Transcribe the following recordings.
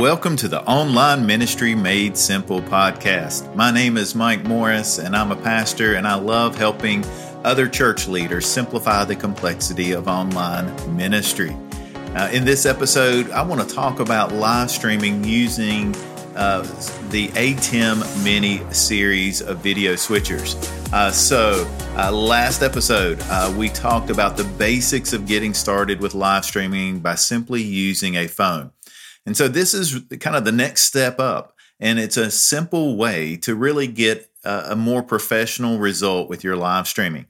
welcome to the Online Ministry Made Simple podcast. My name is Mike Morris, and I'm a pastor, and I love helping other church leaders simplify the complexity of online ministry. Uh, in this episode, I want to talk about live streaming using uh, the ATEM Mini series of video switchers. Uh, so, uh, last episode, uh, we talked about the basics of getting started with live streaming by simply using a phone. And so this is kind of the next step up. And it's a simple way to really get a, a more professional result with your live streaming.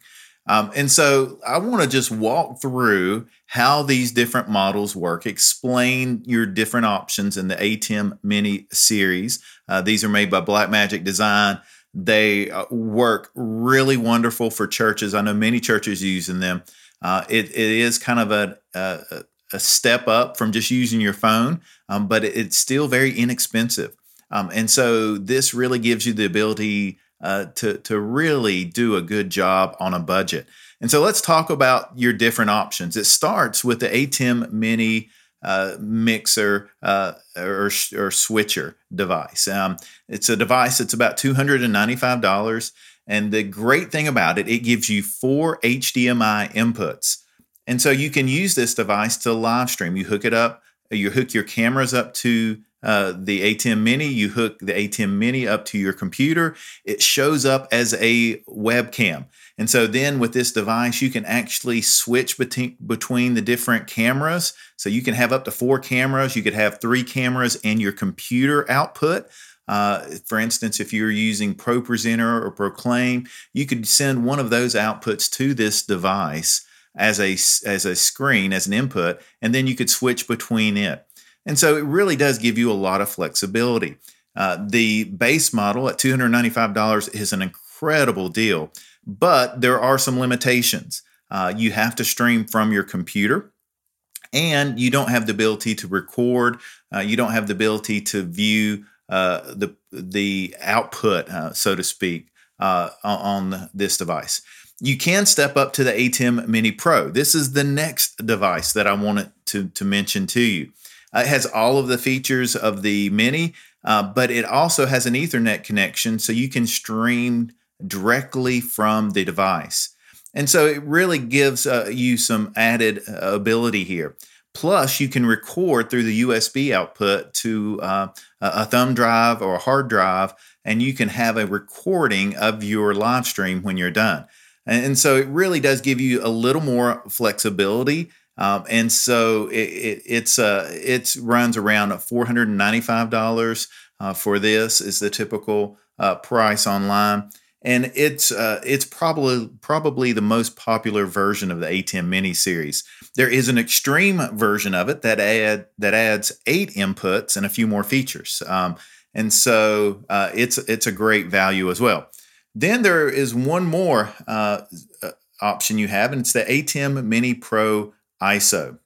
Um, and so I want to just walk through how these different models work, explain your different options in the ATEM Mini series. Uh, these are made by Blackmagic Design. They uh, work really wonderful for churches. I know many churches using them. Uh, it, it is kind of a, a, a step up from just using your phone, um, but it's still very inexpensive. Um, and so this really gives you the ability uh, to, to really do a good job on a budget. And so let's talk about your different options. It starts with the ATEM Mini uh, mixer uh, or, or switcher device. Um, it's a device that's about $295. And the great thing about it, it gives you four HDMI inputs. And so you can use this device to live stream. You hook it up, you hook your cameras up to uh, the ATEM Mini, you hook the ATEM Mini up to your computer. It shows up as a webcam. And so then with this device, you can actually switch between, between the different cameras. So you can have up to four cameras. You could have three cameras and your computer output. Uh, for instance, if you're using ProPresenter or Proclaim, you could send one of those outputs to this device as a as a screen as an input and then you could switch between it. And so it really does give you a lot of flexibility. Uh, the base model at $295 is an incredible deal but there are some limitations. Uh, you have to stream from your computer and you don't have the ability to record uh, you don't have the ability to view uh, the the output uh, so to speak uh, on this device you can step up to the ATEM Mini Pro. This is the next device that I wanted to, to mention to you. Uh, it has all of the features of the Mini, uh, but it also has an Ethernet connection so you can stream directly from the device. And so it really gives uh, you some added uh, ability here. Plus, you can record through the USB output to uh, a thumb drive or a hard drive, and you can have a recording of your live stream when you're done. And so it really does give you a little more flexibility. Um, and so it, it, it's uh, it runs around $495 uh, for this is the typical uh, price online. And it's uh, it's probably probably the most popular version of the ATEM Mini series. There is an extreme version of it that add that adds eight inputs and a few more features. Um, and so uh, it's it's a great value as well. Then there is one more uh, uh option you have, and it's the ATEM Mini Pro ISO.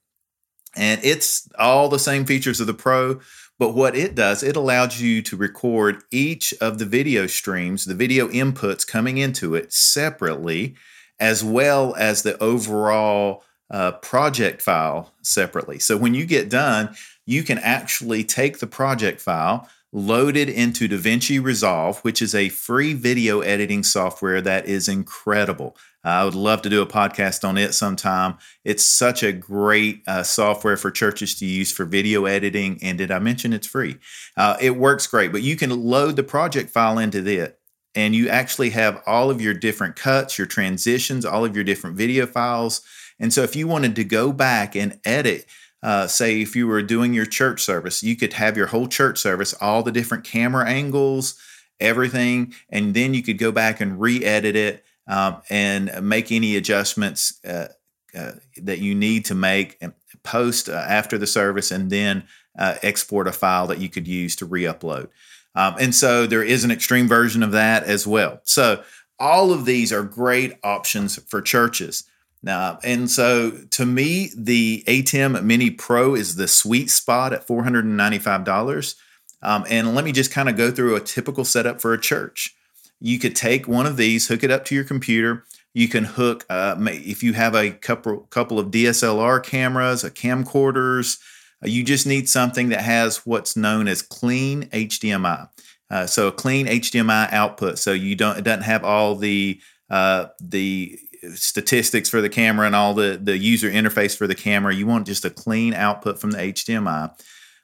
And it's all the same features of the Pro, but what it does, it allows you to record each of the video streams, the video inputs coming into it separately, as well as the overall uh, project file separately. So when you get done, you can actually take the project file, loaded into DaVinci Resolve, which is a free video editing software that is incredible. I would love to do a podcast on it sometime. It's such a great uh, software for churches to use for video editing. And did I mention it's free? Uh, it works great, but you can load the project file into it. And you actually have all of your different cuts, your transitions, all of your different video files. And so if you wanted to go back and edit, uh, say if you were doing your church service, you could have your whole church service, all the different camera angles, everything, and then you could go back and re-edit it um, and make any adjustments uh, uh, that you need to make and post uh, after the service, and then uh, export a file that you could use to re-upload. Um, and so there is an extreme version of that as well. So all of these are great options for churches. Now, and so to me, the ATEM Mini Pro is the sweet spot at $495. Um, and let me just kind of go through a typical setup for a church. You could take one of these, hook it up to your computer. You can hook, uh, if you have a couple couple of DSLR cameras, a camcorders, Uh, you just need something that has what's known as clean HDMI. Uh, so a clean HDMI output. So you don't it doesn't have all the uh, the statistics for the camera and all the the user interface for the camera. You want just a clean output from the HDMI.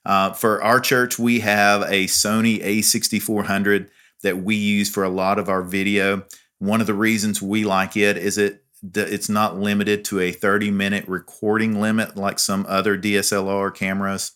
Uh, for our church, we have a Sony A6400 that we use for a lot of our video. One of the reasons we like it is it it's not limited to a 30 minute recording limit like some other DSLR cameras.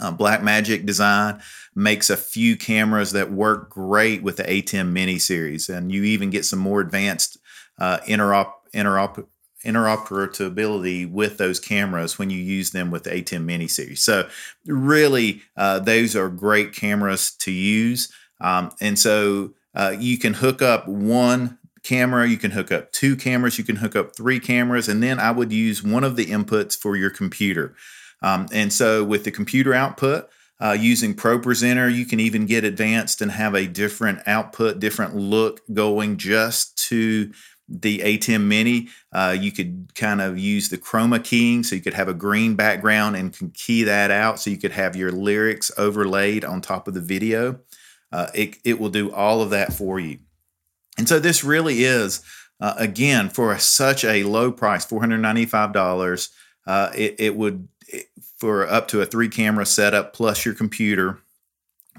Uh, Blackmagic Design makes a few cameras that work great with the ATEM Mini series, and you even get some more advanced uh, interop interop interoperability with those cameras when you use them with the ATEM Mini series. So, really, uh, those are great cameras to use. Um, and so, uh, you can hook up one camera, you can hook up two cameras, you can hook up three cameras, and then I would use one of the inputs for your computer. Um, and so, with the computer output, uh, using ProPresenter, you can even get advanced and have a different output, different look going just to the ATEM Mini, uh, you could kind of use the chroma keying, so you could have a green background and can key that out, so you could have your lyrics overlaid on top of the video. Uh, it it will do all of that for you, and so this really is uh, again for a, such a low price, four hundred ninety five dollars. Uh, it it would it, for up to a three camera setup plus your computer,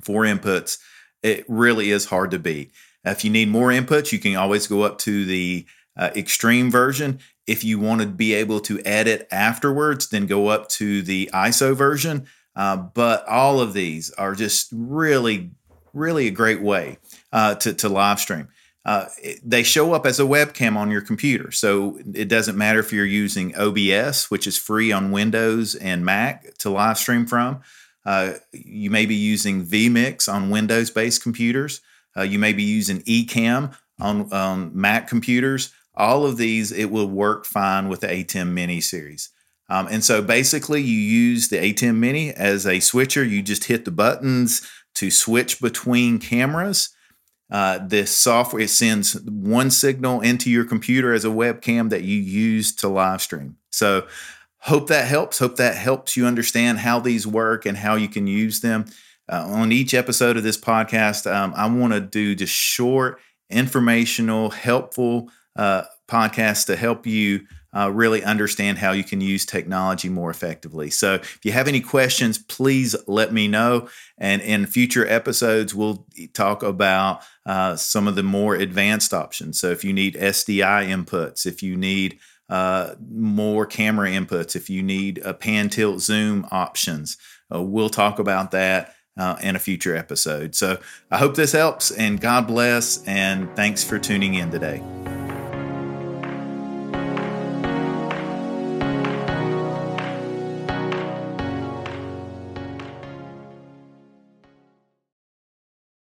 four inputs. It really is hard to beat. If you need more inputs, you can always go up to the uh, extreme version. If you want to be able to edit afterwards, then go up to the ISO version. Uh, but all of these are just really, really a great way uh, to, to live stream. Uh, they show up as a webcam on your computer. So it doesn't matter if you're using OBS, which is free on Windows and Mac to live stream from. Uh, you may be using vMix on Windows based computers. Uh, you may be using Ecamm on um, Mac computers. All of these, it will work fine with the ATEM Mini series. Um, and so basically, you use the ATEM Mini as a switcher. You just hit the buttons to switch between cameras. Uh, this software it sends one signal into your computer as a webcam that you use to live stream. So, hope that helps. Hope that helps you understand how these work and how you can use them uh, on each episode of this podcast, um, I want to do just short, informational, helpful uh, podcasts to help you uh, really understand how you can use technology more effectively. So, if you have any questions, please let me know. And in future episodes, we'll talk about uh, some of the more advanced options. So, if you need SDI inputs, if you need uh, more camera inputs, if you need a pan tilt zoom options, uh, we'll talk about that uh, in a future episode. So I hope this helps and God bless and thanks for tuning in today.